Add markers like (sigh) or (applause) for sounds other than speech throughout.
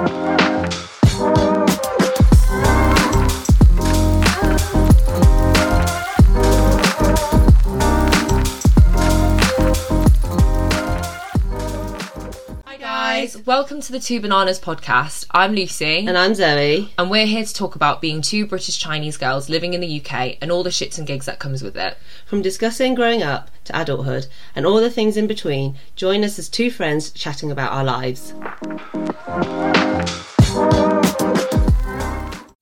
Hi welcome to the Two Bananas podcast. I'm Lucy, And I'm Zoe. and we're here to talk about being two British Chinese girls living in the UK and all the shits and gigs that comes with it. From discussing growing up to adulthood and all the things in between, join us as two friends chatting about our lives.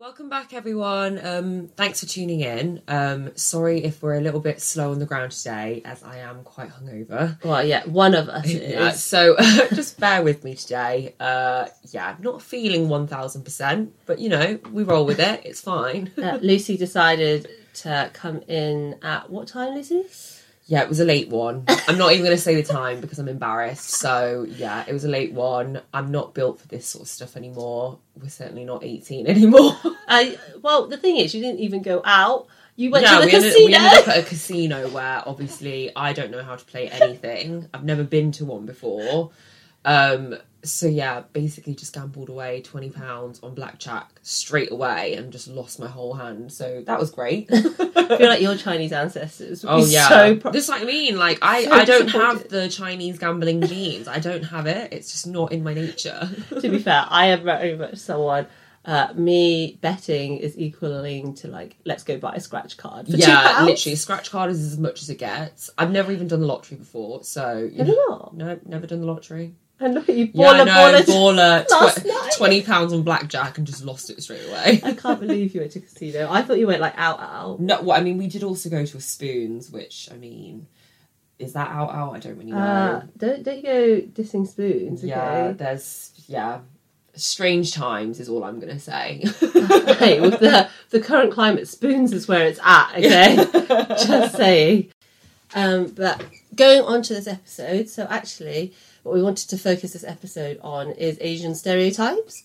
Welcome back, everyone. Um, thanks for tuning in. Um, sorry if we're a little bit slow on the ground today, as I am quite hungover. Well, yeah, one of us (laughs) Yeah, is. so (laughs) just bear with me today. Uh, yeah, not feeling one thousand percent, but you know we roll with it. It's fine. (laughs) Uh, Lucy decided to come in at what time, Lucy? Yeah, it was a late one. I'm not even going to say the time because I'm embarrassed. So, yeah, it was a late one. I'm not built for this sort of stuff anymore. We're certainly not 18 (laughs) anymore. Uh, well, the thing is, you didn't even go out. You went no, to the we ended, casino. we ended up at a casino where obviously I don't know how to play anything. I've never been to one before. Um, so, yeah, basically just gambled away £20 on blackjack straight away and just lost my whole hand. So, that was great. (laughs) I feel like your Chinese ancestors Oh yeah, so proud. this is I mean. Like I, So I don't have the Chinese gambling genes. I don't have it. It's just not in my nature. to be fair, I am very much someone. Uh, me betting is equaling to like, let's go buy a scratch card. Yeah, £2. literally, scratch card is as much as it gets. I've never even done the lottery before, so you Have know, you not? no, never done the lottery. I know you Yeah, I baller, know, baller. (laughs) baller, tw- twenty pounds on blackjack and just lost it straight away. I can't believe you went to casino. I thought you went like out, out. No, well, I mean, we did also go to a spoons, which I mean, is that out out? I don't really know. Uh, don't don't you go dissing spoons, Yeah, there's yeah, strange times is all I'm gonna say. (laughs) hey, with the the current climate, spoons is where it's at. (laughs) Okay, just saying. Um, but going on to this episode, so actually, what we wanted to focus this episode on is Asian stereotypes.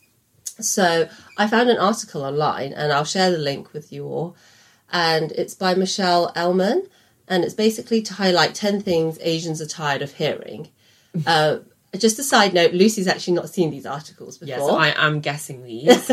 So I found an article online, and I'll share the link with you all. And it's by Michelle Elman, and it's basically to highlight ten things Asians are tired of hearing. (laughs) Uh, just a side note: Lucy's actually not seen these articles before. Yes, I am guessing these. (laughs) this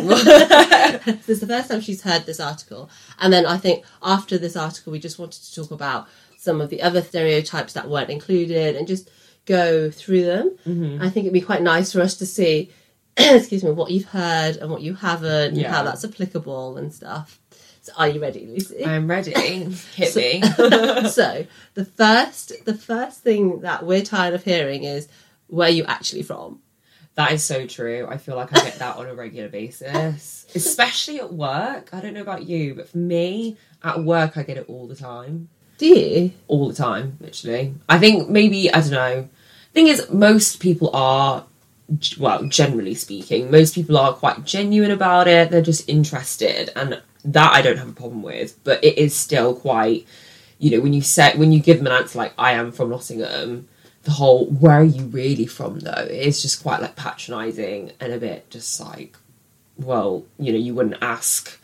is the first time she's heard this article. And then I think after this article, we just wanted to talk about some of the other stereotypes that weren't included and just go through them. Mm-hmm. I think it'd be quite nice for us to see, (clears throat) excuse me, what you've heard and what you haven't, and how that's applicable and stuff. So, are you ready, Lucy? I'm ready. (laughs) Hit me. (laughs) so, the first, the first thing that we're tired of hearing is where are you actually from. that is so true. I feel like I get that on a regular basis, (laughs) especially at work. I don't know about you, but for me, at work, I get it all the time. You? All the time, literally. I think maybe, I don't know. Thing is, most people are, well, generally speaking, most people are quite genuine about it. They're just interested. And that I don't have a problem with. But it is still quite, you know, when you say, when you give them an answer like, I am from Nottingham, the whole, where are you really from though? It is just quite like patronising and a bit just like, well, you know, you wouldn't ask.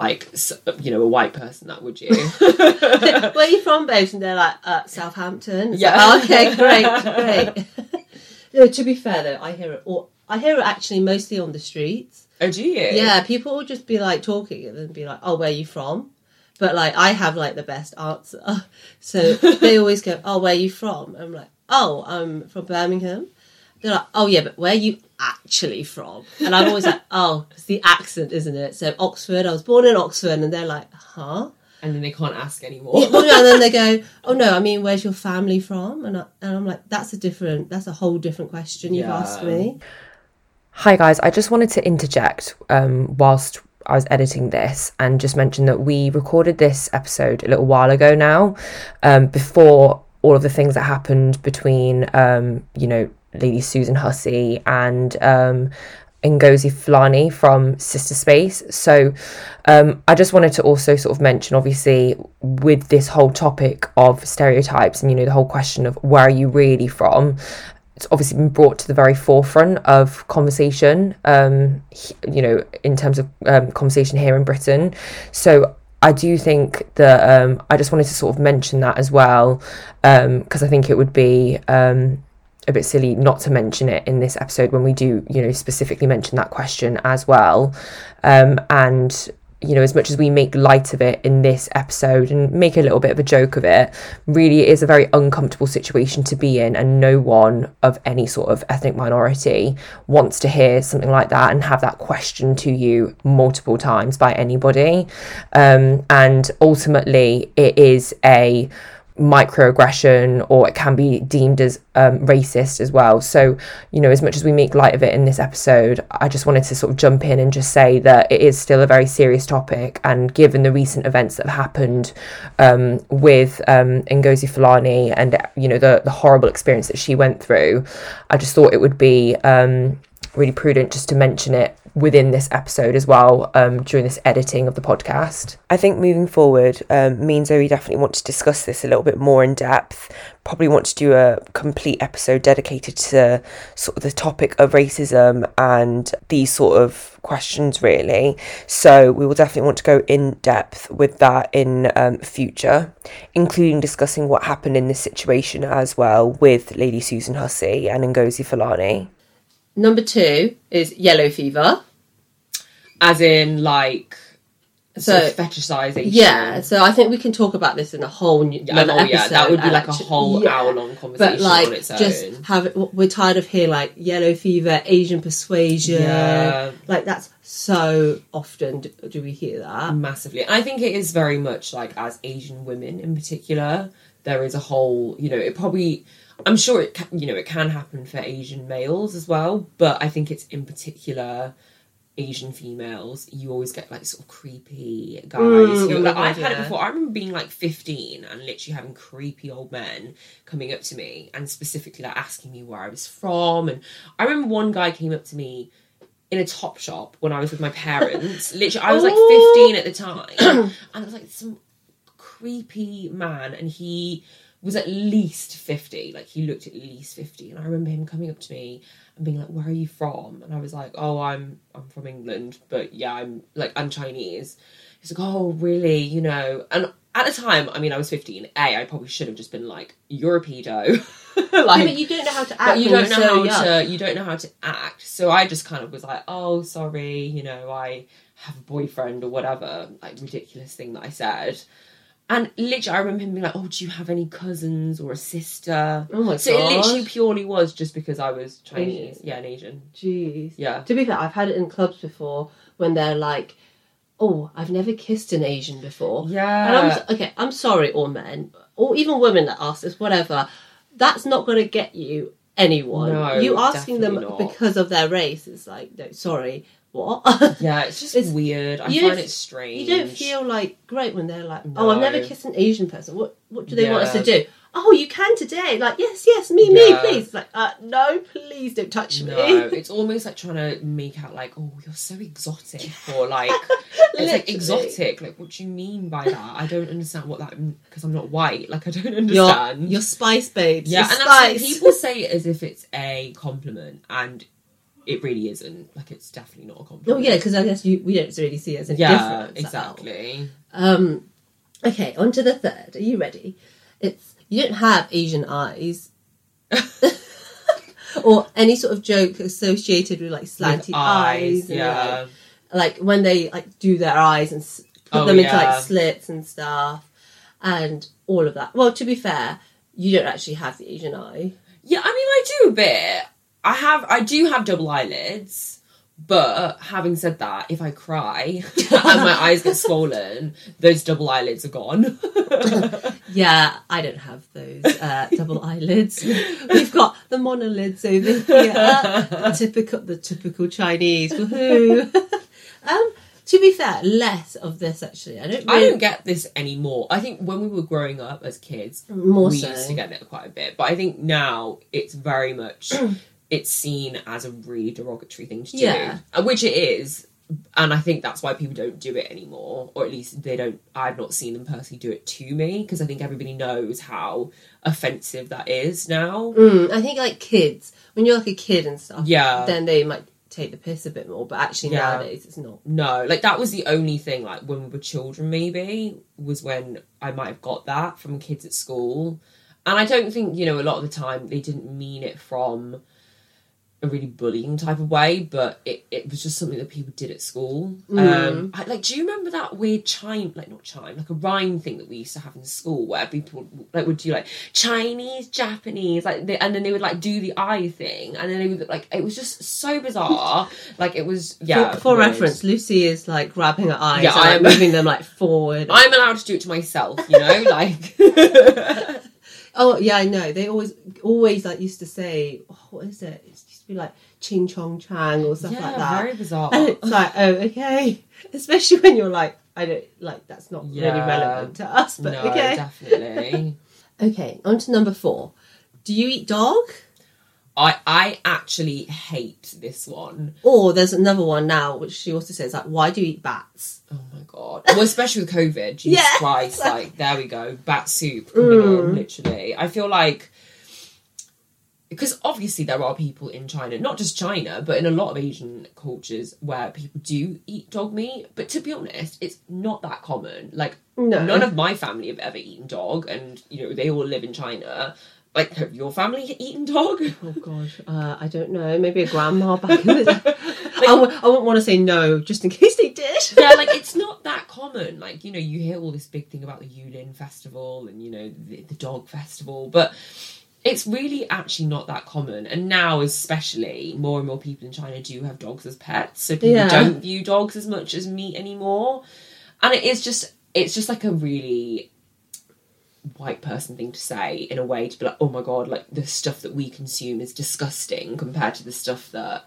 Like you know, a white person that would you? (laughs) (laughs) Where are you from, babes? And they're like, uh, Southampton. It's Yeah. like, "Oh, okay, great, great. (laughs) no, to be fair though, I hear it. Or I hear it actually mostly on the streets. Oh, do you? Yeah, people will just be like talking and then be like, "Oh, where are you from?" But like, I have like the best answer, so they always go, "Oh, where are you from?" I'm like, "Oh, I'm from Birmingham." They're like, "Oh yeah, but where are you actually from?" And I'm always like, "Oh, it's the accent, isn't it?" So Oxford. I was born in Oxford, and they're like, "Huh." And then they can't ask anymore. Yeah, well, no, and then they go, (laughs) "Oh no, I mean, where's your family from?" And I, and I'm like, "That's a different. That's a whole different question you've Yeah. asked me." Hi, guys. I just wanted to interject um, whilst I was editing this and just mention that we recorded this episode a little while ago now, um, before all of the things that happened between, um, you know, Lady Susan Hussey and um, Ngozi Fulani from Sistah Space. So um, I just wanted to also sort of mention, obviously, with this whole topic of stereotypes and, you know, the whole question of where are you really from? it's obviously been brought to the very forefront of conversation, um, you know, in terms of um, conversation here in Britain. So I do think that um, I just wanted to sort of mention that as well, because I think it would be um, a bit silly not to mention it in this episode when we do, you know, specifically mention that question as well. Um, and you know, as much as we make light of it in this episode and make a little bit of a joke of it, really it is a very uncomfortable situation to be in, and no one of any sort of ethnic minority wants to hear something like that and have that question to you multiple times by anybody. Um, and ultimately, it is a microaggression or it can be deemed as um, racist as well. So, you know, as much as we make light of it in this episode, I just wanted to sort of jump in and just say that it is still a very serious topic. And given the recent events that have happened um, with um, Ngozi Fulani and, you know, the, the horrible experience that she went through, I just thought it would be um, really prudent just to mention it within this episode as well um, during this editing of the podcast. I think moving forward, um, me and Zoe definitely want to discuss this a little bit more in depth. Probably want to do a complete episode dedicated to sort of the topic of racism and these sort of questions, really. So we will definitely want to go in depth with that in um, future, including discussing what happened in this situation as well with Lady Susan Hussey and Ngozi Fulani. Number two is yellow fever. As in, like, So- sort of fetishization. Yeah, so I think we can talk about this in a whole new Yeah, oh, yeah, that would be like a whole yeah. hour long conversation But like, on its just own. have it. We're tired of hearing like yellow fever, Asian persuasion. Yeah. Like that's so often. Do, do we hear that? massively. I think it is very much like as Asian women in particular, there is a whole, you know, it probably, I'm sure it, can, you know, it can happen for Asian males as well, but I think it's in particular Asian females. You always get like sort of creepy guys. Mm, who, oh like, I've had it before. I remember being like 15 and literally having creepy old men coming up to me and specifically like asking me where I was from. And I remember one guy came up to me in a Topshop when I was with my parents. (laughs) Literally, I was like Oh. 15 at the time, (clears throat) and it was like some creepy man, and he was at least 50. Like he looked at least 50, and I remember him coming up to me and being like, "Where are you from?" And I was like, "Oh, I'm I'm from England, but yeah, I'm like I'm Chinese." He's like, "Oh, really? You know?" And at the time, I mean, I was 15. A, I probably should have just been like, "You're a pedo." (laughs) Yeah, like, but you don't know how to act. but you don't know so how young. to you don't know how to act so i just kind of was like oh sorry you know i have a boyfriend or whatever like ridiculous thing that i said and literally i remember him being like oh do you have any cousins or a sister Oh my so it god! literally purely was just because i was chinese Asian. yeah an asian Jeez. yeah To be fair, I've had it in clubs before when they're like, "Oh, I've never kissed an Asian before." And yeah I'm okay. I'm sorry, all men or even women that ask this, whatever. That's not going to get you anyone. No, you asking them not. because of their race is like, no, sorry, what? (laughs) yeah it's just It's- weird i find it strange you don't feel like great when they're like, oh, I've never kissed an Asian person. What what do they want us to do? Oh, you can today. Like, yes, yes, me, me, please. Like, uh, no, please don't touch no, me. (laughs) it's almost like trying to make out like, oh, you're so exotic, or like, (laughs) it's like exotic. Like, what do you mean by that? I don't understand what that because I'm not white. Like, I don't understand. you're spice, babes. yeah, You're and that's like, people say it as if it's a compliment, and it really isn't. Like, it's definitely not a Oh compliment. yeah, because I guess you we don't really see it as a yeah, difference. exactly. Um, okay, on to the third. Are you ready? It's you don't have Asian eyes. (laughs) or any sort of joke associated with like slanty With eyes, and, yeah. like, like when they like do their eyes and put Oh, them into like slits and stuff, and all of that. Well, to be fair, you don't actually have the Asian eye. Yeah, I mean, I do a bit. I have, I do have double eyelids. But having said that, if I cry (laughs) and my eyes get swollen, those double eyelids are gone. (laughs) Yeah, I don't have those uh, double eyelids. We've got the monolids over here. typical, the typical Chinese. Woohoo! (laughs) um, to be fair, less of this actually. I don't. I don't get this anymore. I think when we were growing up as kids, more we so. used to get it quite a bit. But I think now it's very much it's seen as a really derogatory thing to do, Yeah. Uh, which it is. And I think that's why people don't do it anymore, or at least they don't. I've not seen them personally do it to me because I think everybody knows how offensive that is now. Mm, I think like kids, when you're like a kid and stuff, Yeah. then they might take the piss a bit more. But actually Yeah. nowadays, it's not. No, like that was the only thing. Like when we were children, maybe was when I might have got that from kids at school, and I don't think you know a lot of the time they didn't mean it from a really bullying type of way, but it, it was just something that people did at school. Um, I, like, do you remember that weird chime, like not chime, like a rhyme thing that we used to have in school where people like would do like Chinese, Japanese, like, they, and then they would like do the eye thing, and then they would like it was just so bizarre. like it was yeah. for, for reference, Lucy is like grabbing her eyes Yeah, and I like, am- moving them like forward. (laughs) I'm allowed to do it to myself, you know, (laughs) like. (laughs) oh yeah, I know. They always always like used to say, oh, what is it? It used to be like ching chong chang or stuff yeah, like that. very bizarre. And it's like, oh, okay. (laughs) Especially when you're like, I don't like that's not really relevant to us, but no, okay. definitely. (laughs) Okay, on to number four. Do you eat dog? I I actually hate this one. Or there's another one now, which she also says like, why do you eat bats? Oh my god. Well, especially with COVID. (laughs) Jesus Yes. Christ. Like, there we go. Bat soup coming on, literally. I feel like. Because obviously there are people in China, not just China, but in a lot of Asian cultures where people do eat dog meat. But to be honest, it's not that common. Like, No. none of my family have ever eaten dog, and, you know, they all live in China. Like, have your family eaten dog? (laughs) Oh gosh, uh, I don't know. Maybe a grandma back in the day. (laughs) I w- I wouldn't want to say no, just in case they did. yeah, (laughs) like it's not that common. Like you know, you hear all this big thing about the Yulin Festival and you know the, the dog festival, but it's really actually not that common. And now, especially, more and more people in China do have dogs as pets, so people Yeah. don't view dogs as much as meat anymore. And it is just, it's just like a really white person thing to say in a way to be like, oh my god, like the stuff that we consume is disgusting compared to the stuff that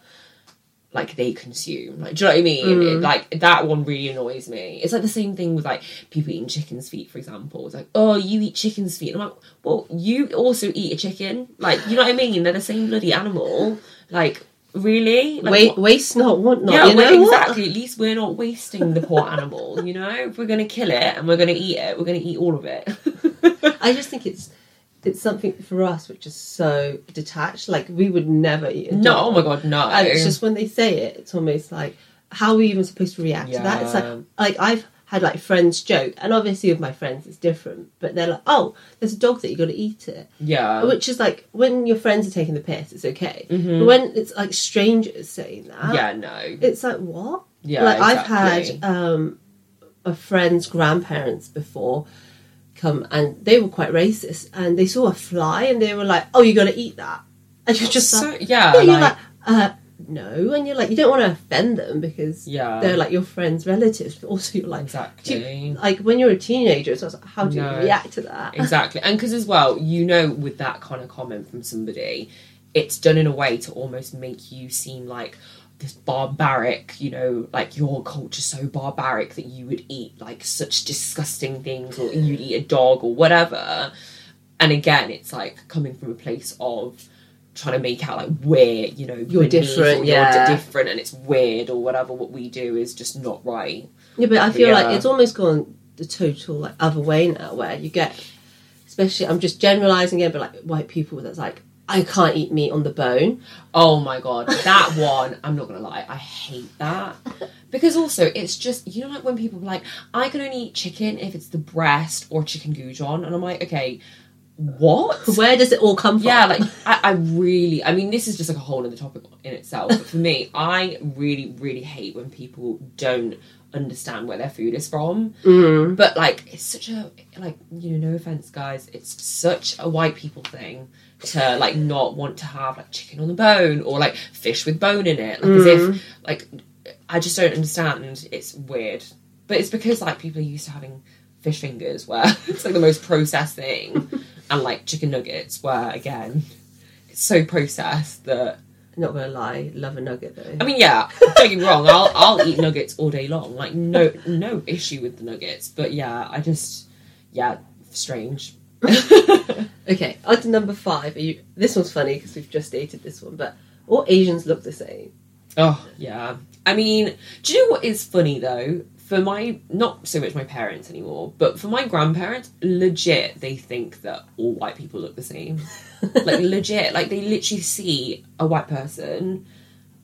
like they consume. Like, do you know what I mean? It- mm. like that one really annoys me. It's like the same thing with like people eating chicken's feet, for example. It's like, oh, you eat chicken's feet. And I'm like, well, you also eat a chicken. Like, you know what I mean? They're the same bloody animal. Like, really? Like, Wait, waste not, want not. yeah, you know well, what? exactly. At least we're not wasting the poor animal. You know, if we're gonna kill it and we're gonna eat it, we're gonna eat all of it. (laughs) I just think it's it's something for us which is so detached. Like we would never eat a no, oh my god, no. And it's just when they say it, it's almost like how are we even supposed to react to that? It's like like I've had like friends joke, and obviously with my friends it's different, but they're like, oh, there's a dog that you got to eat it, yeah, which is like when your friends are taking the piss, it's okay, Mhm. but when it's like strangers saying that, yeah, no, it's like what? yeah. like exactly. I've had um, a friend's grandparents before come and they were quite racist and they saw a fly and they were like, "Oh, you got to eat that," and you're just so like, yeah, yeah, (laughs) you're like, like, uh, no, and you're like, you don't want to offend them because yeah, they're like your friends' relatives, but also you're like, exactly. you- like when you're a teenager, it's like, how do you react to that? (laughs) exactly and because as well you know with that kind of comment from somebody it's done in a way to almost make you seem like this barbaric you know like your culture's so barbaric that you would eat like such disgusting things or you'd eat a dog or whatever and again it's like coming from a place of trying to make out like we're you know You're different, yeah. you're different and it's weird or whatever what we do is just not right Yeah, but I feel Yeah. like it's almost gone the total like other way now, where you get, especially I'm just generalizing it, but like white people that's like, I can't eat meat on the bone. Oh my god, that (laughs) one, I'm not gonna lie, I hate that. Because also, it's just, you know, like when people are like, I can only eat chicken if it's the breast or chicken goujon, and I'm like, okay, what? (laughs) Where does it all come from? Yeah, like, I, I really, I mean, this is just like a whole other topic in itself, but for me, (laughs) I really, really hate when people don't understand where their food is from. Mm. But like, it's such a like you know, no offense, guys, it's such a white people thing to like not want to have like chicken on the bone or like fish with bone in it, like as if mm. like I just don't understand. It's weird, but it's because like people are used to having fish fingers, where (laughs) it's like the most processed thing, (laughs) and like chicken nuggets, where again, it's so processed that Not gonna lie, love a nugget though. I mean, yeah, don't get me wrong. I'll I'll eat nuggets all day long. Like no no issue with the nuggets. But yeah, I just yeah, strange. (laughs) okay, on to number five. Are you? This one's funny because we've just dated this one, but all Asians look the same. Oh yeah. I mean, do you know what is funny though? For my not so much my parents anymore, but for my grandparents, legit they think that all white people look the same. (laughs) like legit, like they literally see a white person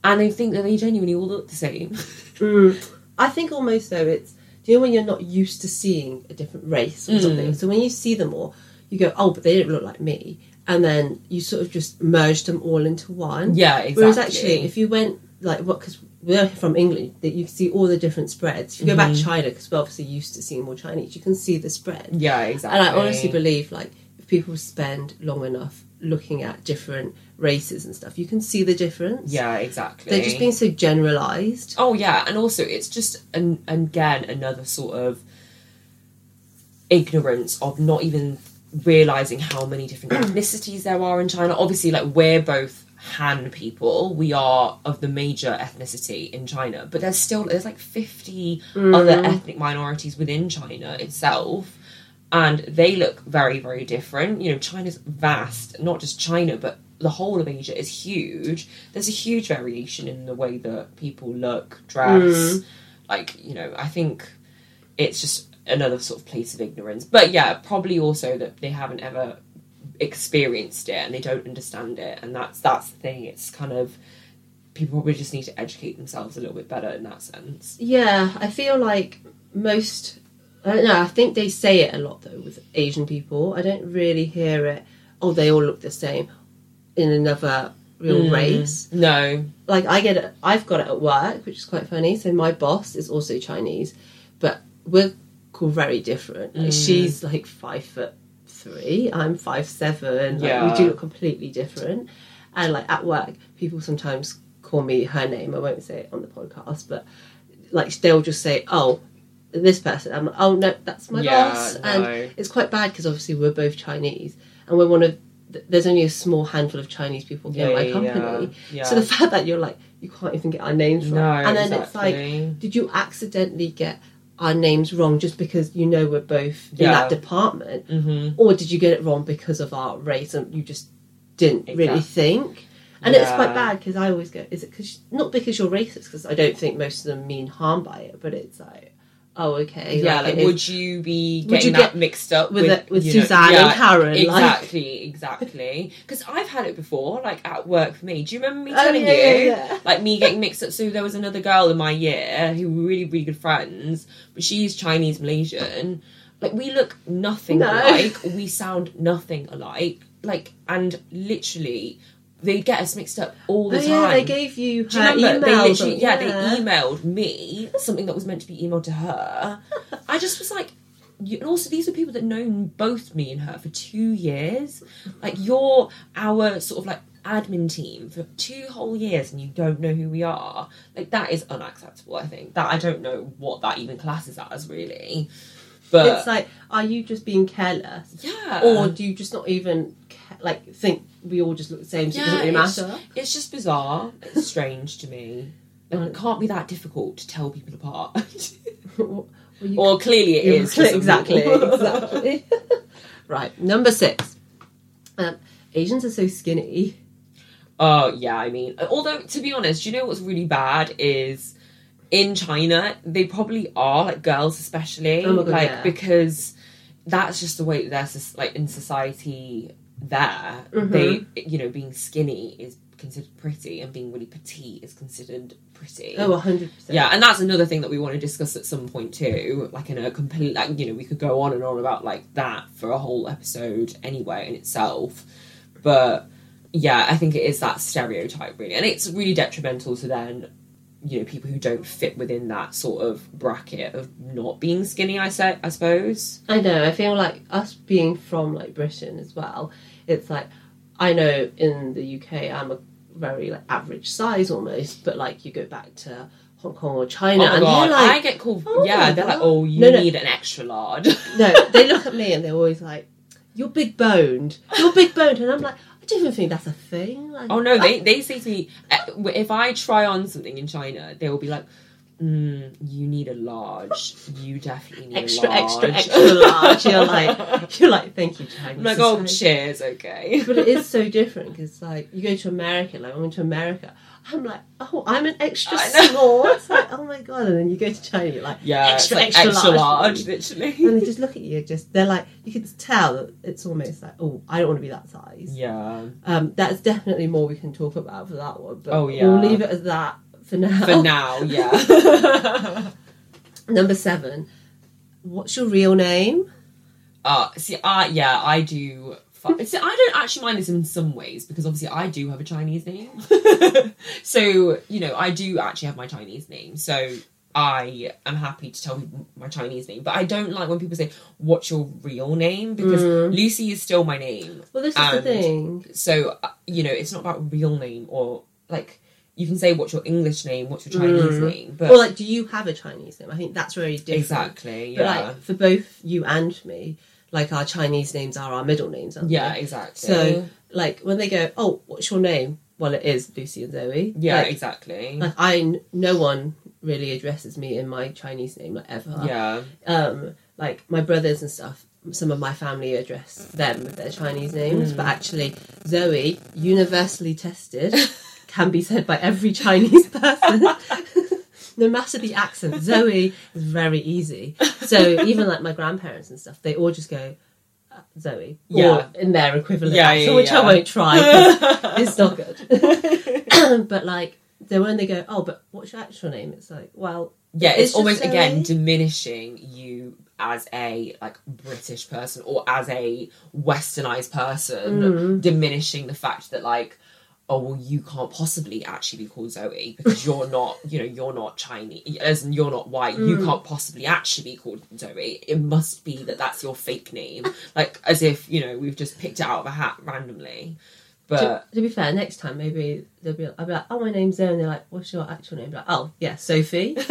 and they think that they genuinely all look the same. (laughs) Mm. I think almost though it's do you know when you're not used to seeing a different race or Mm. something. So when you see them all, you go, oh, but they don't look like me, and then you sort of just merge them all into one. Yeah, exactly. Whereas actually, if you went like what because we're from England, that you can see all the different spreads. If you go back Mm-hmm. to China, because we're obviously used to seeing more Chinese, you can see the spread. yeah, exactly. And I honestly believe, like, if people spend long enough looking at different races and stuff, you can see the difference. Yeah, exactly. They're just being so generalized. Oh yeah, and also it's just an again another sort of ignorance of not even realizing how many different mm. ethnicities there are in China. Obviously, like we're both Han people, we are of the major ethnicity in China, but there's still there's like 50 mm. other ethnic minorities within China itself. And they look very, very different. You know, China's vast, not just China, but the whole of Asia is huge. There's a huge variation in the way that people look, dress. Mm. Like, you know, I think it's just another sort of place of ignorance. But yeah, probably also that they haven't ever experienced it and they don't understand it. And that's that's the thing. It's kind of people probably just need to educate themselves a little bit better in that sense. Yeah, I feel like most. I don't know. I think they say it a lot though with Asian people. I don't really hear it. Oh, they all look the same in another real Mm. race. No. Like I get it. I've got it at work, which is quite funny. So my boss is also Chinese, but we're very different. Like Mm. she's like five foot three. I'm five seven. Like, Yeah. we do look completely different. And like at work, people sometimes call me her name. I won't say it on the podcast, but like they'll just say, "Oh, this person." I'm like, "Oh no, that's my Yeah, boss." no. And it's quite bad because obviously we're both Chinese, and we're one of. There's only a small handful of Chinese people in my company. Yeah. So the fact that you're like, you can't even get our names no, right. and then it's like, did you accidentally get our names wrong just because you know we're both in that department? Mhm. Or did you get it wrong because of our race and you just didn't really think? And it's quite bad because I always go, is it because, not because you're racist, because I don't think most of them mean harm by it, but it's like, oh, okay. yeah, like, is- would you be Would you that get mixed up with with, it- with know- Suzanne and Karen, like- Exactly, exactly. Because I've had it before, like at work for me. Do you remember me Oh, telling yeah, you? yeah, yeah. Like me getting mixed up. So there was another girl in my year who were really, really good friends, but she's Chinese Malaysian. Like we look nothing No. alike. We sound nothing alike. Like and literally. They get us mixed up all the Oh, time. yeah, they gave you her Do you remember? They literally, on- yeah, they emailed me something that was meant to be emailed to her. I just was like, you, and also these are people that know both me and her for two years. Like you're our sort of like admin team for two whole years, and you don't know who we are. Like that is unacceptable. I think that I don't know what that even classes as really. But It's like, are you just being careless? yeah, or do you just not even like think we all just look the same so it doesn't really it's, matter it's just bizarre. It's strange to me. And it can't be that difficult to tell people apart. Well, Or clearly it is. Yeah, is. to some exactly exactly (laughs) right number six um, asians are so skinny Oh yeah, I mean, although to be honest, you know what's really bad is in China they probably are like girls especially Oh my God, like yeah. because that's just the way that they're like in society there Mhm. they you know being skinny is considered pretty and being really petite is considered pretty. Oh 100% yeah and that's another thing that we want to discuss at some point too like in a complete like you know we could go on and on about like that for a whole episode anyway in itself. But yeah i think it is that stereotype really and it's really detrimental to then you know people who don't fit within that sort of bracket of not being skinny i say i suppose i know i feel like us being from like britain as well it's like i know in the uk i'm a very like average size almost but like you go back to hong kong or china oh and god they're like i get called "Oh yeah they're like oh you No, no. need an extra large no, they look at me and they're always like, "You're big boned. You're big boned," and I'm like, "I don't even think that's a thing." Like, Oh no, they they say to me uh, if I try on something in China, they will be like, mm, "You need a large. You definitely need extra, a large. extra, extra large. You're like, (laughs) you're like, thank you, Chinese. I'm like, oh, cheers, okay. but it is so (laughs) different because, like, you go to America. Like, I went to America. I'm like, oh, I'm an extra small. (laughs) It's like, oh my god. And then you go to China, you're like, yeah, extra, like extra, large, large. (laughs) literally. and they just look at you. Just they're like, you can tell that it's almost like, oh, I don't want to be that size. yeah, Um, that's definitely more we can talk about for that one. But Oh, we'll leave it at that for now. for now, yeah. (laughs) Number seven. What's your real name? Uh, see, I yeah, I do. I don't actually mind this in some ways because obviously I do have a Chinese name. (laughs) so you know, I do actually have my Chinese name. So I am happy to tell people my Chinese name, but I don't like when people say, "What's your real name?" Because Lucy is still my name. Well, this is the thing. So uh, you know, it's not about real name or like you can say what's your English name, what's your Chinese name, but Or like, do you have a Chinese name? I think that's very different. exactly, But yeah, like for both you and me, like our Chinese names are our middle names, aren't yeah, they? exactly. So like when they go, oh, what's your name? Well, it is Lucy and Zoe. yeah, Like, exactly. like I, no one really addresses me in my Chinese name like ever. yeah, Um, like my brothers and stuff. Some of my family address them with their Chinese names, Hmm. but actually Zoe, universally tested, can be said by every Chinese person. (laughs) no matter the accent, Zoe is very easy. So (laughs) even like my grandparents and stuff, they all just go uh, Zoe, Yeah. or in their equivalent Yeah, accent, yeah, which yeah. I won't try. (laughs) It's not good. (laughs) but like, then when they go, oh, but what's your actual name? It's like, well, yeah. It's It's, almost again diminishing you as a like British person or as a westernized person, Mm. diminishing the fact that like. Oh well, you can't possibly actually be called Zoe because you're (laughs) not, you know, you're not Chinese, as you're not white. You Mm. can't possibly actually be called Zoe. It must be that that's your fake name, (laughs) like as if you know we've just picked it out of a hat randomly. But to, to be fair, next time maybe they'll be. I'll be like, "Oh, my name's Zoe," and they're like, "What's your actual name?" Like, "Oh, yeah, Sophie." (laughs) do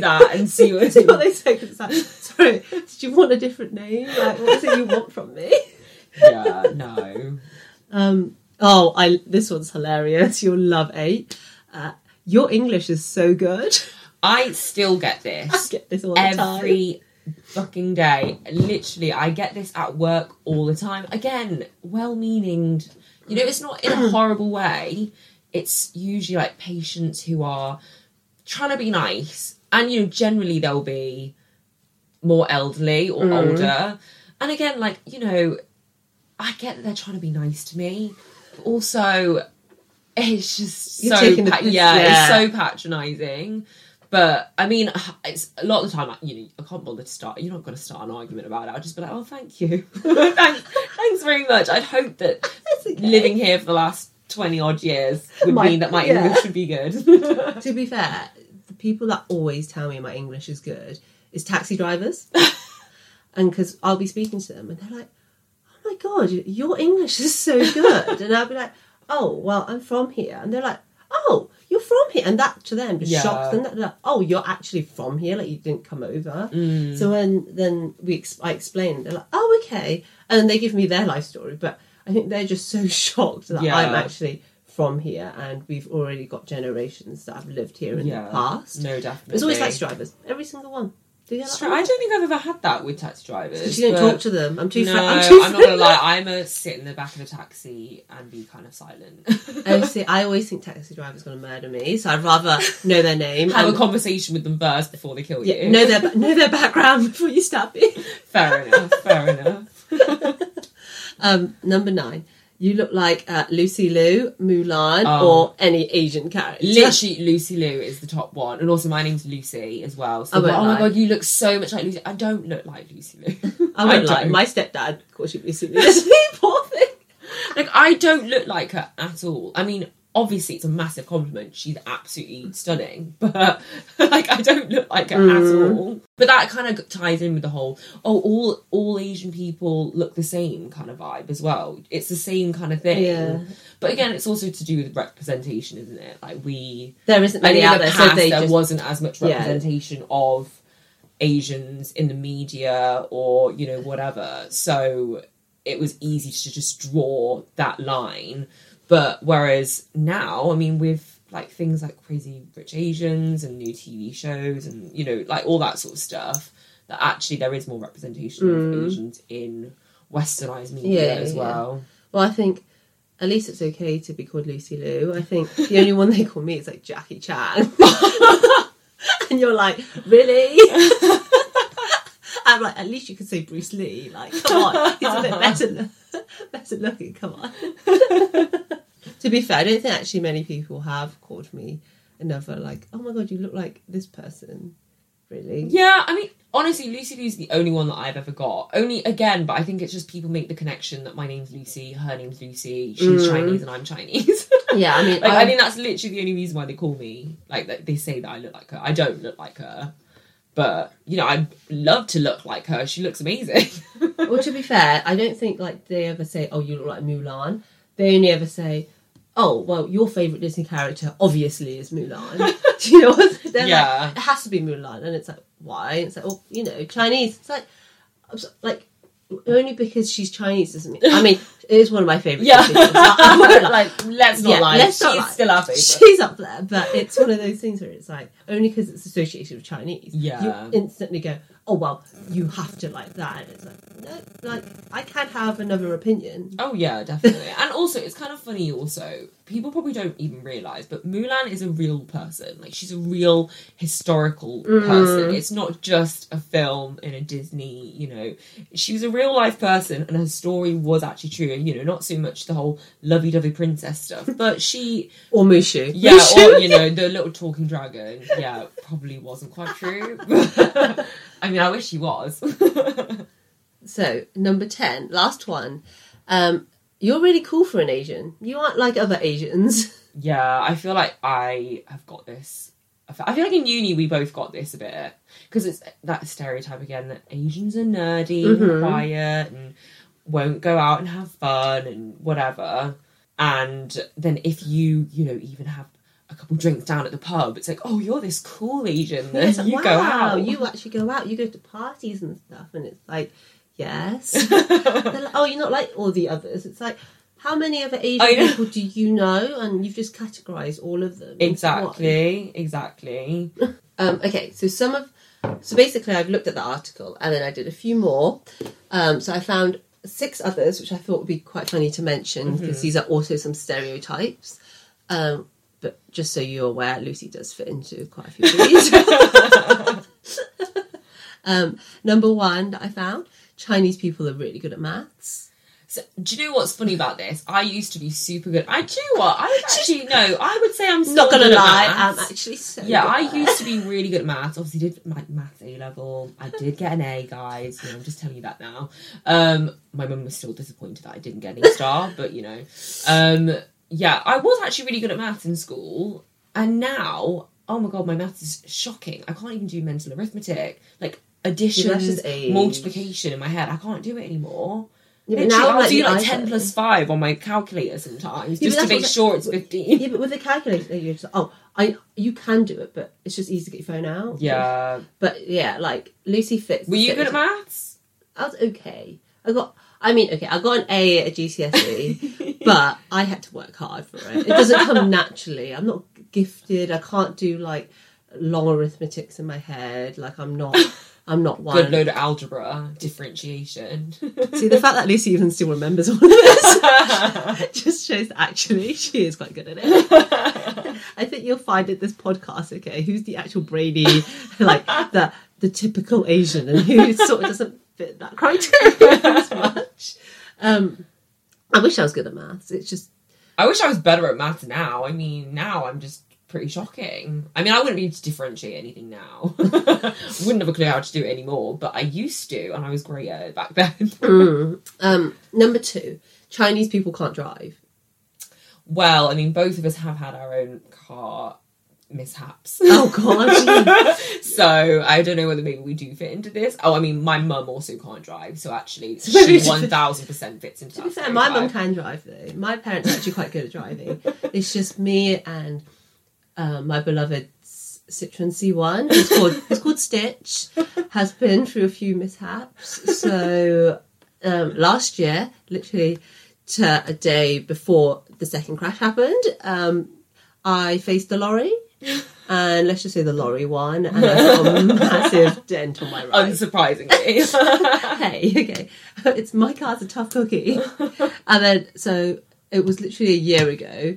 that and see what, See what they say. 'cause it's like, Sorry, did you want a different name? Like, what is it you want from me? yeah, no. Um. Oh, I. This one's hilarious. You'll love eight. Uh, your English is so good. I still get this. I get this all the time. every fucking day. Literally, I get this at work all the time. Again, well meaning. You know, it's not in a (clears throat) horrible way. It's usually like patients who are trying to be nice. And, you know, generally they'll be more elderly or Mm. older. And again, like, you know, I get that they're trying to be nice to me. Also, it's just You're so taking the pa- piss, yeah, yeah. it's so patronizing. But I mean, it's a lot of the time. You know, I can't bother to start. You're not going to start an argument about it. I'll just be like, "Oh, thank you, (laughs) thanks, thanks very much." I'd hope that (laughs) okay. living here for the last twenty odd years would My- mean that my yeah. English would be good. (laughs) To be fair, the people that always tell me my English is good is taxi drivers. and because I'll be speaking to them and they're like, God, your English is so good. (laughs) and I'll be like, oh, well, I'm from here. And they're like, oh, you're from here. And that to them just Yeah. shocks them. They're like, oh, you're actually from here. Like you didn't come over. Mm. So when then we I explain, they're like, oh, okay. And then they give me their life story. But I think they're just so (laughs) shocked that Yeah. I'm actually from here and we've already got generations that have lived here in Yeah. the past. no, definitely. It's always taxi drivers. Every single one. Do you get It's that? true. I don't think I've ever had that with taxi drivers. Because you don't talk to them. I'm too. no, I'm I'm, not gonna lie. I'm a sit in the back of a taxi and be kind of silent. I (laughs) see. I always think taxi drivers going to murder me, so I'd rather know their name. Have a conversation with them first before they kill yeah, you. know their know their background (laughs) before you stab me. fair enough. Fair enough. (laughs) Um, number nine. You look like uh, Lucy Liu, Mulan, Oh. or any Asian character. Literally, Lucy Liu is the top one, and also my name's Lucy as well. So, I oh my god, you look so much like Lucy. I don't look like Lucy Liu. (laughs) I won't (laughs) lie. don't. My stepdad calls you Lucy Liu. (laughs) Poor thing. like I don't look like her at all. I mean, obviously it's a massive compliment. She's absolutely stunning, (laughs) but like I don't look like her Mm. at all. But that kind of ties in with the whole oh all all Asian people look the same kind of vibe as well. It's the same kind of thing. Yeah. But again, it's also to do with representation, isn't it? Like we There isn't many out the there, so there just wasn't as much Yeah. representation of Asians in the media or you know whatever. So it was easy to just draw that line. But whereas now, I mean, with like things like Crazy Rich Asians and new TV shows and you know like all that sort of stuff, that actually there is more representation Mm. of Asians in westernized media Yeah, as yeah. well. Well, I think at least it's okay to be called Lucy Liu. I think the only one they call me is like Jackie Chan. (laughs) and you're like, really? (laughs) I'm like, at least you could say Bruce Lee. Like, come on, he's a bit better, (laughs) better looking. Come on. To be fair, I don't think actually many people have called me another like, oh my god, you look like this person really. Yeah, I mean, honestly, Lucy Liu's the only one that I've ever got. Only again, but I think it's just people make the connection that my name's Lucy, her name's Lucy, she's Mm. Chinese and I'm Chinese. (laughs) Yeah, I mean, like, I think that's literally the only reason why they call me. Like, they say that I look like her. I don't look like her, but you know, I'd love to look like her. She looks amazing. (laughs) well, to be fair, I don't think like they ever say, "Oh, you look like Mulan." They only ever say, "Oh, well, your favorite Disney character obviously is Mulan." (laughs) Do you know what? They're Yeah. like, it has to be Mulan, and it's like, why? It's like, oh, you know, Chinese. It's like, so- like only because she's Chinese doesn't mean. I mean, it is one of my favorite. yeah, Disney films. I won't (laughs) lie. like let's not Yeah, lie. let's She's not lie. still our favorite. She's up there, but it's one of those things where it's like only because it's associated with Chinese, Yeah. you instantly go, "Oh well, you have to like that." And it's like, no, like I can have another opinion. Oh yeah, definitely. and also, it's kind of funny. Also, people probably don't even realize, but Mulan is a real person. Like she's a real historical person. It's not just a film in a Disney. You know, she was a real life person, and her story was actually true. And you know, not so much the whole lovey-dovey princess stuff, (laughs) but she, Or Mushu, yeah, Mushu. or you know, the little talking dragon. Yeah, probably wasn't quite true. (laughs) I mean, I wish she was. (laughs) So number ten, last one. Um, you're really cool for an Asian. You aren't like other Asians. (laughs) Yeah, I feel like I have got this. I feel like in uni we both got this a bit because it's that stereotype again that Asians are nerdy, and Mhm. quiet, and won't go out and have fun and whatever. And then if you, you know, even have a couple drinks down at the pub, it's like, oh, you're this cool Asian. Then you wow, go out. you actually go out. You go to parties and stuff, and it's like, yes. (laughs) Like, oh, you're not like all the others. It's like, how many other Asian I know. people do you know? And you've just categorised all of them. exactly, exactly. (laughs) Um, okay, so some of, so basically, I've looked at the article and then I did a few more. Um, so I found six others, which I thought would be quite funny to mention because these are also some stereotypes. Um, but just so you're aware, Lucy does fit into quite a few of these. (laughs) um, number one that I found: Chinese people are really good at maths. So, do you know what's funny about this? I used to be super good. I do you know what? I actually no. I would say I'm Not gonna lie. I'm actually so. Yeah, I used to be really good at maths. Obviously, did my maths A level. I did get an A, guys. You know, I'm just telling you that now. Um, my mum was still disappointed that I didn't get an A star, (laughs) but you know, um, yeah, I was actually really good at maths in school, and now, oh my god, my maths is shocking. I can't even do mental arithmetic, like addition, that's just age. multiplication in my head. I can't do it anymore. Yeah, but now, I'll like, do like ten plus five on my calculator sometimes, Yeah, just to make sure it's fifteen. Yeah, but with a calculator, you're just oh, I you can do it, but it's just easy to get your phone out. Yeah. But yeah, like Lucy fits. Were you good at maths? I was okay. I got. I mean, okay, I got an A at GCSE, (laughs) but I had to work hard for it. It doesn't come naturally. I'm not gifted. I can't do like long arithmetics in my head. Like I'm not. (laughs) I'm not one. Good load of algebra, differentiation. (laughs) See the fact that Lucy even still remembers all of this (laughs) just shows that actually she is quite good at it. (laughs) I think you'll find at this podcast, okay, who's the actual brainy, like the the typical Asian, and who sort of doesn't fit that criteria as much. Um, I wish I was good at maths. It's just I wish I was better at maths now. I mean, now I'm just pretty shocking. I mean, I wouldn't be able to differentiate anything now. (laughs) wouldn't have a clue how to do it anymore, but I used to, and I was great at it back (laughs) then. mm. um, number two. Chinese people can't drive. well, I mean, both of us have had our own car mishaps. Oh god. (laughs) so I don't know whether maybe we do fit into this. Oh, I mean, my mum also can't drive, so actually, she one thousand percent fits into To be fair, my mum can drive though. My parents are actually quite good at driving. It's just me and um, my beloved Citroen C1. It's called it's called Stitch. Has been through a few mishaps. So um, last year, literally to a day before the second crash happened, um, I faced the lorry. And let's just say the lorry one, and I got a massive dent on my right Unsurprisingly. (laughs) hey, okay, it's my car's a tough cookie. and then so it was literally a year ago,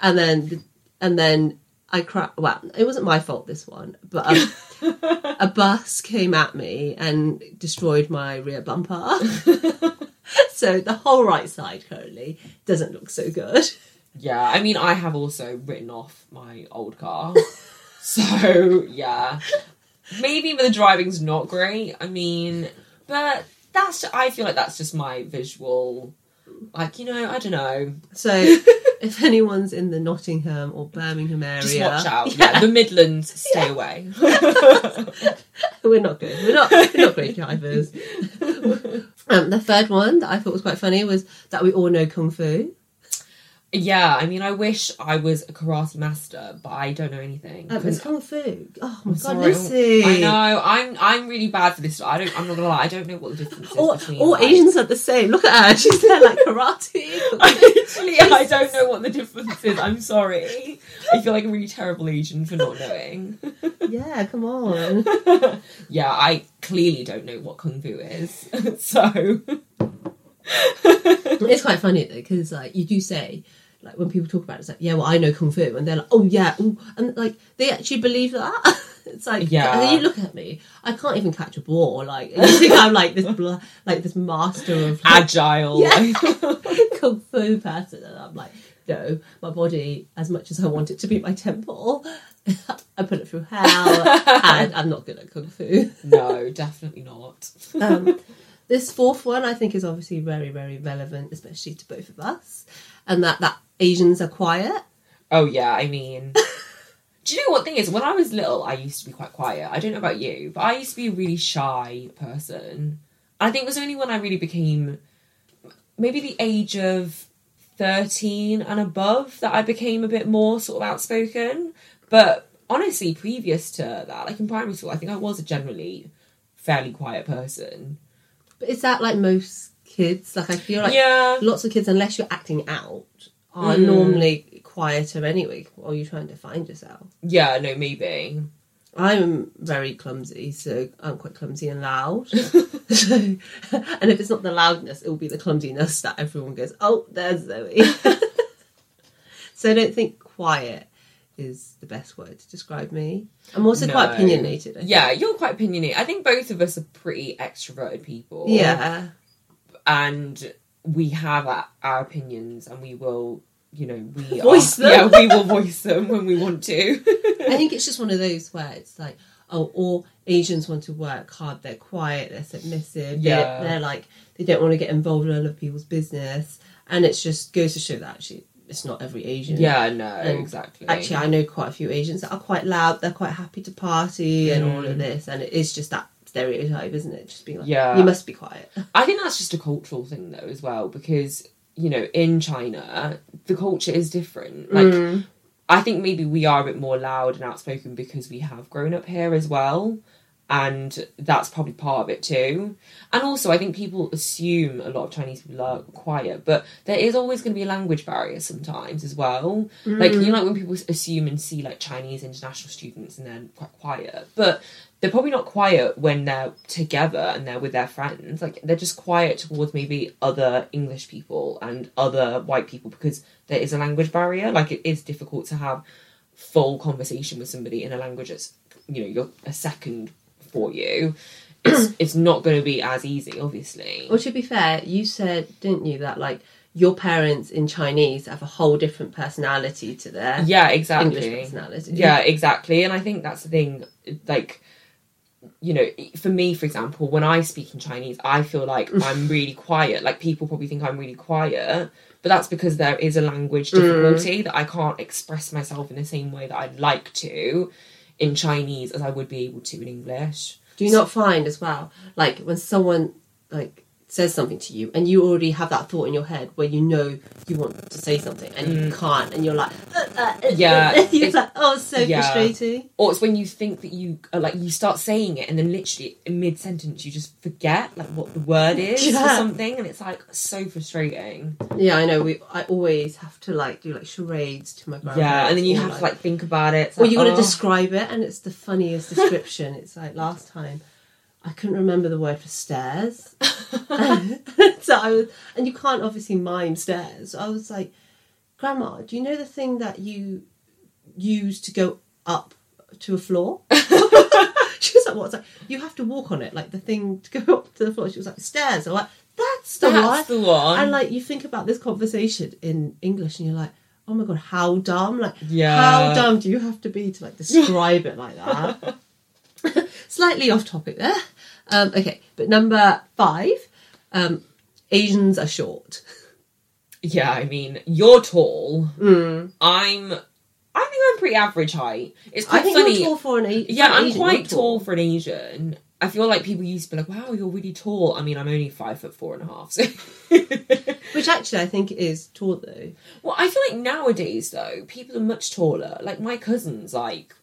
and then and then I cra- Well, it wasn't my fault this one, but a, a (laughs) bus came at me and destroyed my rear bumper. (laughs) so the whole right side currently doesn't look so good. Yeah, I mean, I have also written off my old car. (laughs) so, yeah. maybe the driving's not great. I mean, but that's I feel like that's just my visual. Like you know, I don't know. So (laughs) if anyone's in the Nottingham or Birmingham area, Just watch out. (laughs) Yeah, the Midlands, stay away. (laughs) we're not good. We're not. We're not great drivers. um, the third one that I thought was quite funny was that we all know kung fu. Yeah, I mean, I wish I was a karate master, but I don't know anything. Um, it's kung fu. Oh my god, Sorry. Lucy! I know. I'm I'm really bad for this. I don't. I'm not gonna lie. I don't know what the difference is All, between. all like- Asians are the same. Look at her. (laughs) She's there like karate. (laughs) I literally, (laughs) I don't know what the difference is. I'm sorry. I feel like a really terrible Asian for not knowing. yeah, come on. yeah, I clearly don't know what kung fu is. so It's quite funny though because like you do say like when people talk about it, it's like yeah, well I know kung fu, and they're like oh yeah, ooh, and like they actually believe that. (laughs) It's like Yeah. and then you look at me, I can't even catch a ball. Like (laughs) you think I'm like this bl- like this master of like, agile. Yeah. (laughs) kung fu person, and I'm like no, my body as much as I want it to be my temple, I put it through hell, and I'm not good at kung fu. no, definitely not. Um, this fourth one, I think, is obviously very, very relevant, especially to both of us, and that that Asians are quiet. Oh yeah, I mean. (laughs) Do you know what thing is? When I was little, I used to be quite quiet. I don't know about you, but I used to be a really shy person. I think it was only when I really became maybe the age of 13 and above that I became a bit more sort of outspoken. But honestly, previous to that, like in primary school, I think I was a generally fairly quiet person. But is that like most kids? Like I feel like yeah. lots of kids, unless you're acting out, are Mm. normally quieter anyway. While you're trying to find yourself. Yeah, no, maybe. I'm very clumsy, so I'm quite clumsy and loud. (laughs) (laughs) so, and if it's not the loudness, it will be the clumsiness that everyone goes, "Oh, there's Zoe." (laughs) so I don't think quiet is the best word to describe me. I'm also quite opinionated. Yeah, you're quite opinionated. I think both of us are pretty extroverted people. yeah. And we have our, our opinions and we will you know we (laughs) Voice are, them. yeah we will voice them when we want to I think it's just one of those where it's like, oh, all Asians want to work hard. They're quiet. They're submissive. Yeah. They're, they're like they don't want to get involved in other people's business, and it just goes to show that actually it's not every Asian. yeah no And exactly Actually, I know quite a few Asians that are quite loud. They're quite happy to party and all of mm. this, and it is just that stereotype, isn't it? Just being like, Yeah. you must be quiet. (laughs) i think that's just a cultural thing though as well because you know in china the culture is different like Mm. I think maybe we are a bit more loud and outspoken because we have grown up here as well. And that's probably part of it too. And also, I think people assume a lot of Chinese people are quiet, but there is always going to be a language barrier sometimes as well. Like, you mm. know, like when people assume and see like Chinese international students and they're quite quiet, but they're probably not quiet when they're together and they're with their friends. Like, they're just quiet towards maybe other English people and other white people because there is a language barrier. Like it is difficult to have full conversation with somebody in a language that's you know you're a second for you. It's (clears throat) it's not going to be as easy, obviously. Well, to be fair, you said, didn't you, that like your parents in Chinese have a whole different personality to their Yeah, exactly. English personality. Yeah, exactly. And I think that's the thing. Like, you know, for me, for example, when I speak in Chinese, I feel like (laughs) I'm really quiet. Like people probably think I'm really quiet, but that's because there is a language difficulty mm. that I can't express myself in the same way that I'd like to in Chinese as I would be able to in English. Do you not find as well, like when someone like says something to you and you already have that thought in your head where you know you want to say something and you can't and you're like, uh, uh, uh, Yeah, (laughs) you're it's- like, oh, so yeah. frustrating. Or it's when you think that you are like you start saying it and then literally in mid sentence you just forget like what the word is for Yeah. something and it's like so frustrating. Yeah, I know. We I always have to like do like charades to my grandparents. Yeah, and then you or, have to like think about it. It's Well, like, you got to oh. describe it, and it's the funniest description. (laughs) it's like last time, I couldn't remember the word for stairs, (laughs) (laughs) so I was, and you can't obviously mime stairs. So I was like, Grandma, do you know the thing that you use to go up to a floor? (laughs) she was like, "What's that? You have to walk on it, like the thing to go up to the floor." She was like, "Stairs." I'm like, "That's the That's one." the one. And like you think about this conversation in English, and you're like, "Oh my god, how dumb!" Like, Yeah. how dumb do you have to be to like describe it like that? slightly off topic there. Um, okay, but number five, um, Asians are short. Yeah, I mean, you're tall. Mm. I'm. I think I'm pretty average height. It's quite I think funny. you're tall for an A- yeah, for an I'm Asian, quite you're tall for an Asian. I feel like people used to be like, "Wow, you're really tall." I mean, I'm only five foot four and a half. So. (laughs) Which actually I think is tall though. well, I feel like nowadays though, people are much taller. Like my cousin's like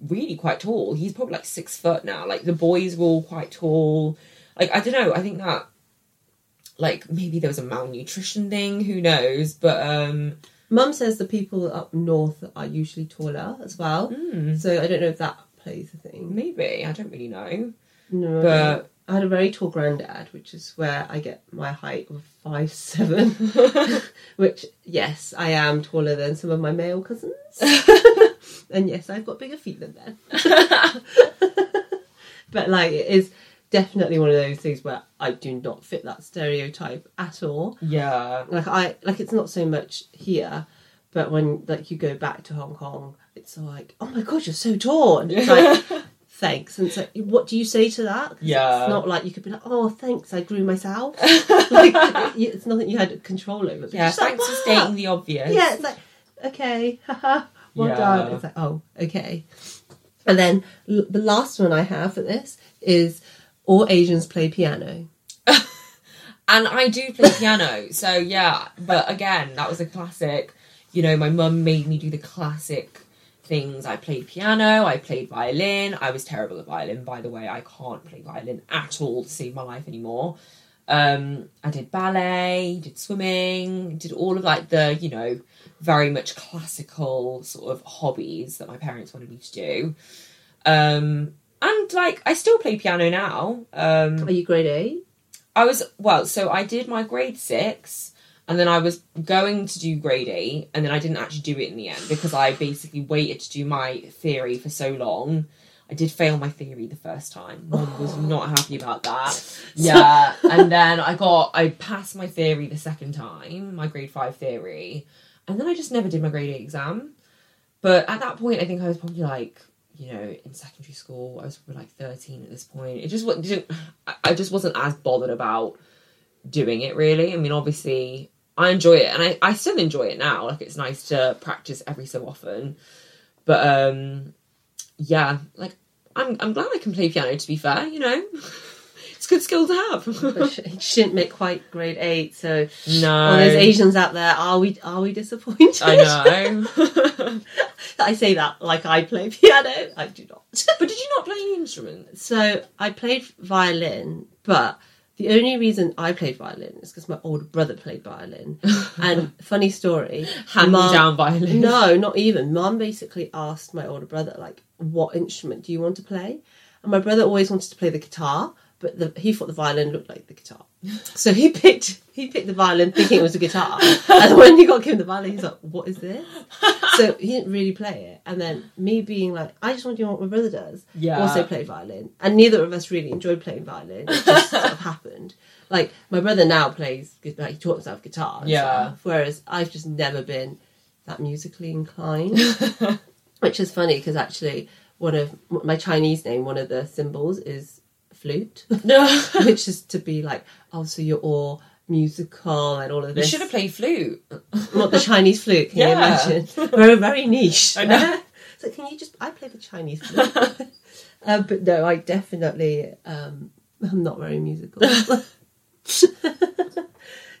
really quite tall. He's probably like six foot now. Like the boys were all quite tall. Like I don't know. I think that like maybe there was a malnutrition thing. Who knows? But um, Mum says the people up north are usually taller as well. mm, So I don't know if that plays a thing. maybe I don't really know. No, But I had a very tall granddad, which is where I get my height of five (laughs) seven. (laughs) which yes, I am taller than some of my male cousins. (laughs) and yes, I've got bigger feet than them. (laughs) (laughs) but like it is definitely one of those things where I do not fit that stereotype at all. yeah. Like I like it's not so much here, but when like you go back to Hong Kong, it's like, oh my god, you're so tall. And it's like (laughs) thanks. And it's like, what do you say to that? Yeah. It's not like you could be like, oh, thanks, I grew myself. like, it's nothing you had control over. Yeah, it's like, thanks for stating ah! the obvious. Yeah, it's like, okay, haha, Yeah. done. It's like, oh, okay. And then l- the last one I have for this is all Asians play piano. (laughs) And I do play piano, so yeah. But again, that was a classic. You know, my mum made me do the classic things. I played piano, I played violin. I was terrible at violin, by the way. I can't play violin at all to save my life anymore. Um, I did ballet, did swimming, did all of like the, you know, very much classical sort of hobbies that my parents wanted me to do. Um, and like, I still play piano now. Um, Are you grade eight? I was well, so I did my grade six, and then I was going to do grade eight, and then I didn't actually do it in the end because I basically waited to do my theory for so long. I did fail my theory the first time. Mum was (sighs) not happy about that. (laughs) Yeah, and then I got I passed my theory the second time, my grade five theory, and then I just never did my grade eight exam. But at that point, I think I was probably like you know, in secondary school, I was probably like 13 at this point. It just didn't, I- just wasn't as bothered about doing it really. I mean, obviously, I enjoy it and I, I still enjoy it now. Like, it's nice to practice every so often. But, um, yeah, like, I'm, I'm glad I can play piano, to be fair, you know? (laughs) it's a good skill to have. (laughs) But sh- it shouldn't make quite grade eight. So no. all those Asians out there, are we are we disappointed? I know. (laughs) I say that like I play piano. I do not. (laughs) but did you not play any instruments? So I played violin, but the only reason I played violin is because my older brother played violin. and funny story, Hand Mum- down violin. No, not even. Mum basically asked my older brother, like, what instrument do you want to play? And my brother always wanted to play the guitar, but the, he thought the violin looked like the guitar. So he picked he picked the violin thinking it was a guitar. (laughs) and when he got given the violin, he's like, what is this? So he didn't really play it. And then me being like, I just want to do what my brother does. Yeah. Also play violin. And neither of us really enjoyed playing violin. It just sort of happened. Like my brother now plays like he taught himself guitar. Yeah. stuff, whereas I've just never been that musically inclined. (laughs) Which is funny because actually one of my Chinese name, one of the symbols is flute, (laughs) No. which is to be like, oh, so you're all musical and all of this. You should have played flute. Not the Chinese flute, can you Yeah. imagine? Very, very niche. I know. (laughs) so can you just, I play the Chinese flute. (laughs) uh, but no, I definitely, um, I'm not very musical.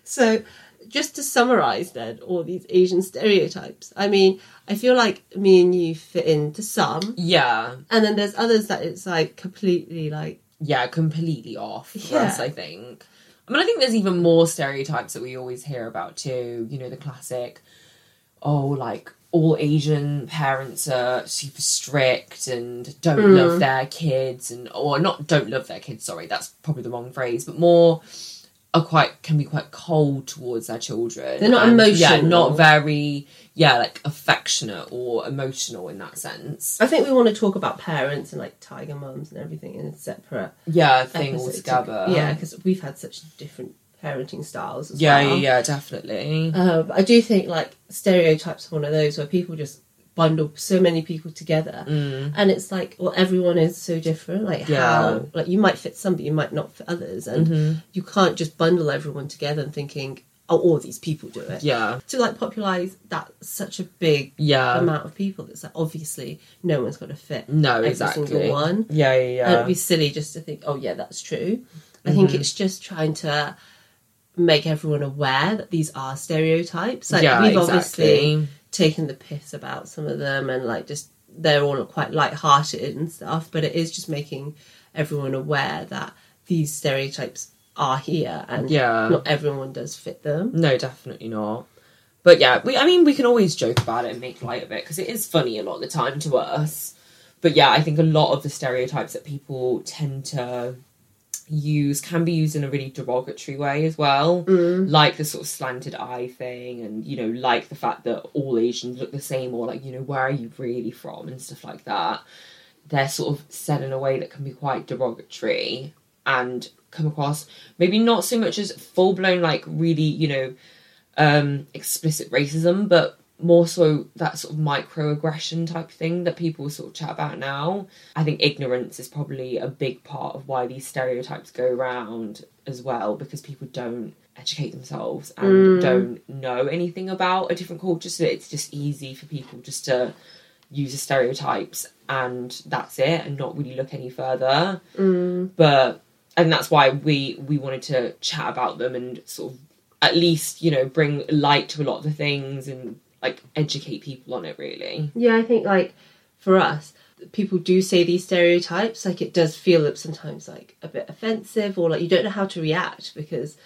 so just to summarize then all these Asian stereotypes, I mean, I feel like me and you fit into some, Yeah. and then there's others that it's like completely like, yeah, completely off Yeah. us, I think. I mean, I think there's even more stereotypes that we always hear about too. You know, the classic, oh, like all Asian parents are super strict and don't Mm. love their kids, and or not don't love their kids. Sorry, that's probably the wrong phrase, but more are quite can be quite cold towards their children. They're not and, Yeah, emotional. not very yeah like affectionate or emotional in that sense. I think we want to talk about parents and like tiger mums and everything in a separate Yeah, thing altogether. Yeah, because we've had such different parenting styles as Yeah, well. yeah, yeah, definitely. But I do think like stereotypes are one of those where people just bundle so many people together and it's like well everyone is so different like Mm. Yeah. Mm-hmm. how like you might fit some but you might not fit others and you can't just bundle everyone together and thinking oh all these people do it Yeah. to like popularize that such a big Yeah. amount of people that's like obviously no one's going to fit No, every exactly. single one Yeah, yeah, and yeah. it'd be silly just to think, oh yeah, that's true. I think Mm-hmm. it's just trying to make everyone aware that these are stereotypes. Like yeah, we've exactly. obviously taken the piss about some of them and like just they're all quite light-hearted and stuff, but it is just making everyone aware that these stereotypes are here and Yeah. not everyone does fit them. No, definitely not. But yeah, we, I mean, we can always joke about it and make light of it because it is funny a lot of the time to us. But yeah, I think a lot of the stereotypes that people tend to use can be used in a really derogatory way as well. Mm. Like the sort of slanted eye thing, and you know, like the fact that all Asians look the same, or like, you know, where are you really from, and stuff like that. They're sort of said in a way that can be quite derogatory and come across maybe not so much as full blown, like really, you know, um, explicit racism, but more so that sort of microaggression type thing that people sort of chat about now. I think ignorance is probably a big part of why these stereotypes go around as well, because people don't educate themselves and don't know anything about a different culture, so it's just easy for people just to use the stereotypes and that's it and not really look any further. But and that's why we we wanted to chat about them and sort of at least you know bring light to a lot of the things and like educate people on it really Yeah, I think like for us, people do say these stereotypes. Like it does feel sometimes like a bit offensive, or like you don't know how to react because,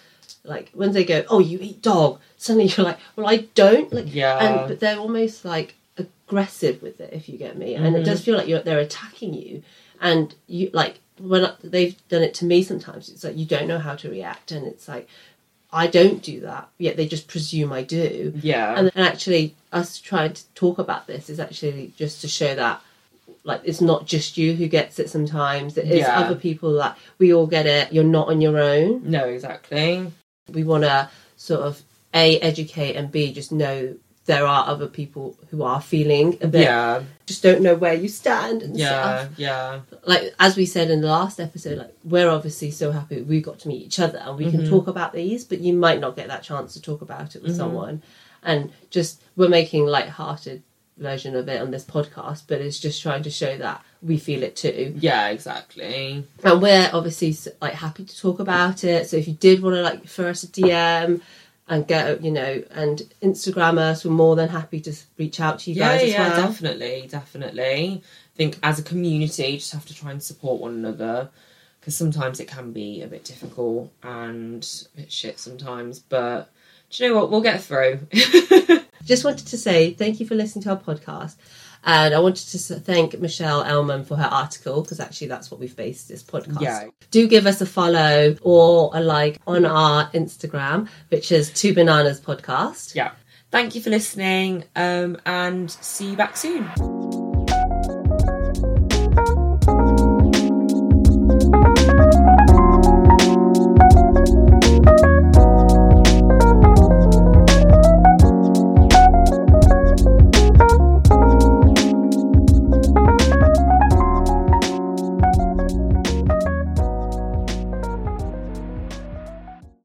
like when they go, "Oh, you eat dog," suddenly you're like, "Well, I don't." Like, Yeah. and but they're almost like aggressive with it, if you get me, and it Mm-hmm. does feel like you're they're attacking you, and you like when I- they've done it to me sometimes. It's like you don't know how to react, and it's like. I don't do that, yet they just presume I do. yeah And, and actually, us trying to talk about this is actually just to show that, like, it's not just you who gets it sometimes. It is Yeah. other people that we all get it. You're not on your own. no exactly We want to sort of a educate and b just know there are other people who are feeling a bit yeah just don't know where you stand and yeah stuff. yeah Like as we said in the last episode, like we're obviously so happy we got to meet each other and we Mm-hmm. can talk about these, but you might not get that chance to talk about it with someone. And just we're making light-hearted version of it on this podcast, but it's just trying to show that we feel it too. yeah exactly And we're obviously like happy to talk about it. So if you did want to like for us a DM and go, you know, and Instagram us, we're more than happy to reach out to you yeah guys as yeah well. definitely definitely I think as a community just have to try and support one another because sometimes it can be a bit difficult and a bit shit sometimes but do you know what we'll get through (laughs) Just wanted to say thank you for listening to our podcast. And I wanted to thank Michelle Elman for her article because actually that's what we've based this podcast. Yeah. Do give us a follow or a like on our Instagram, which is Two Bananas Podcast. yeah thank you for listening um and see you back soon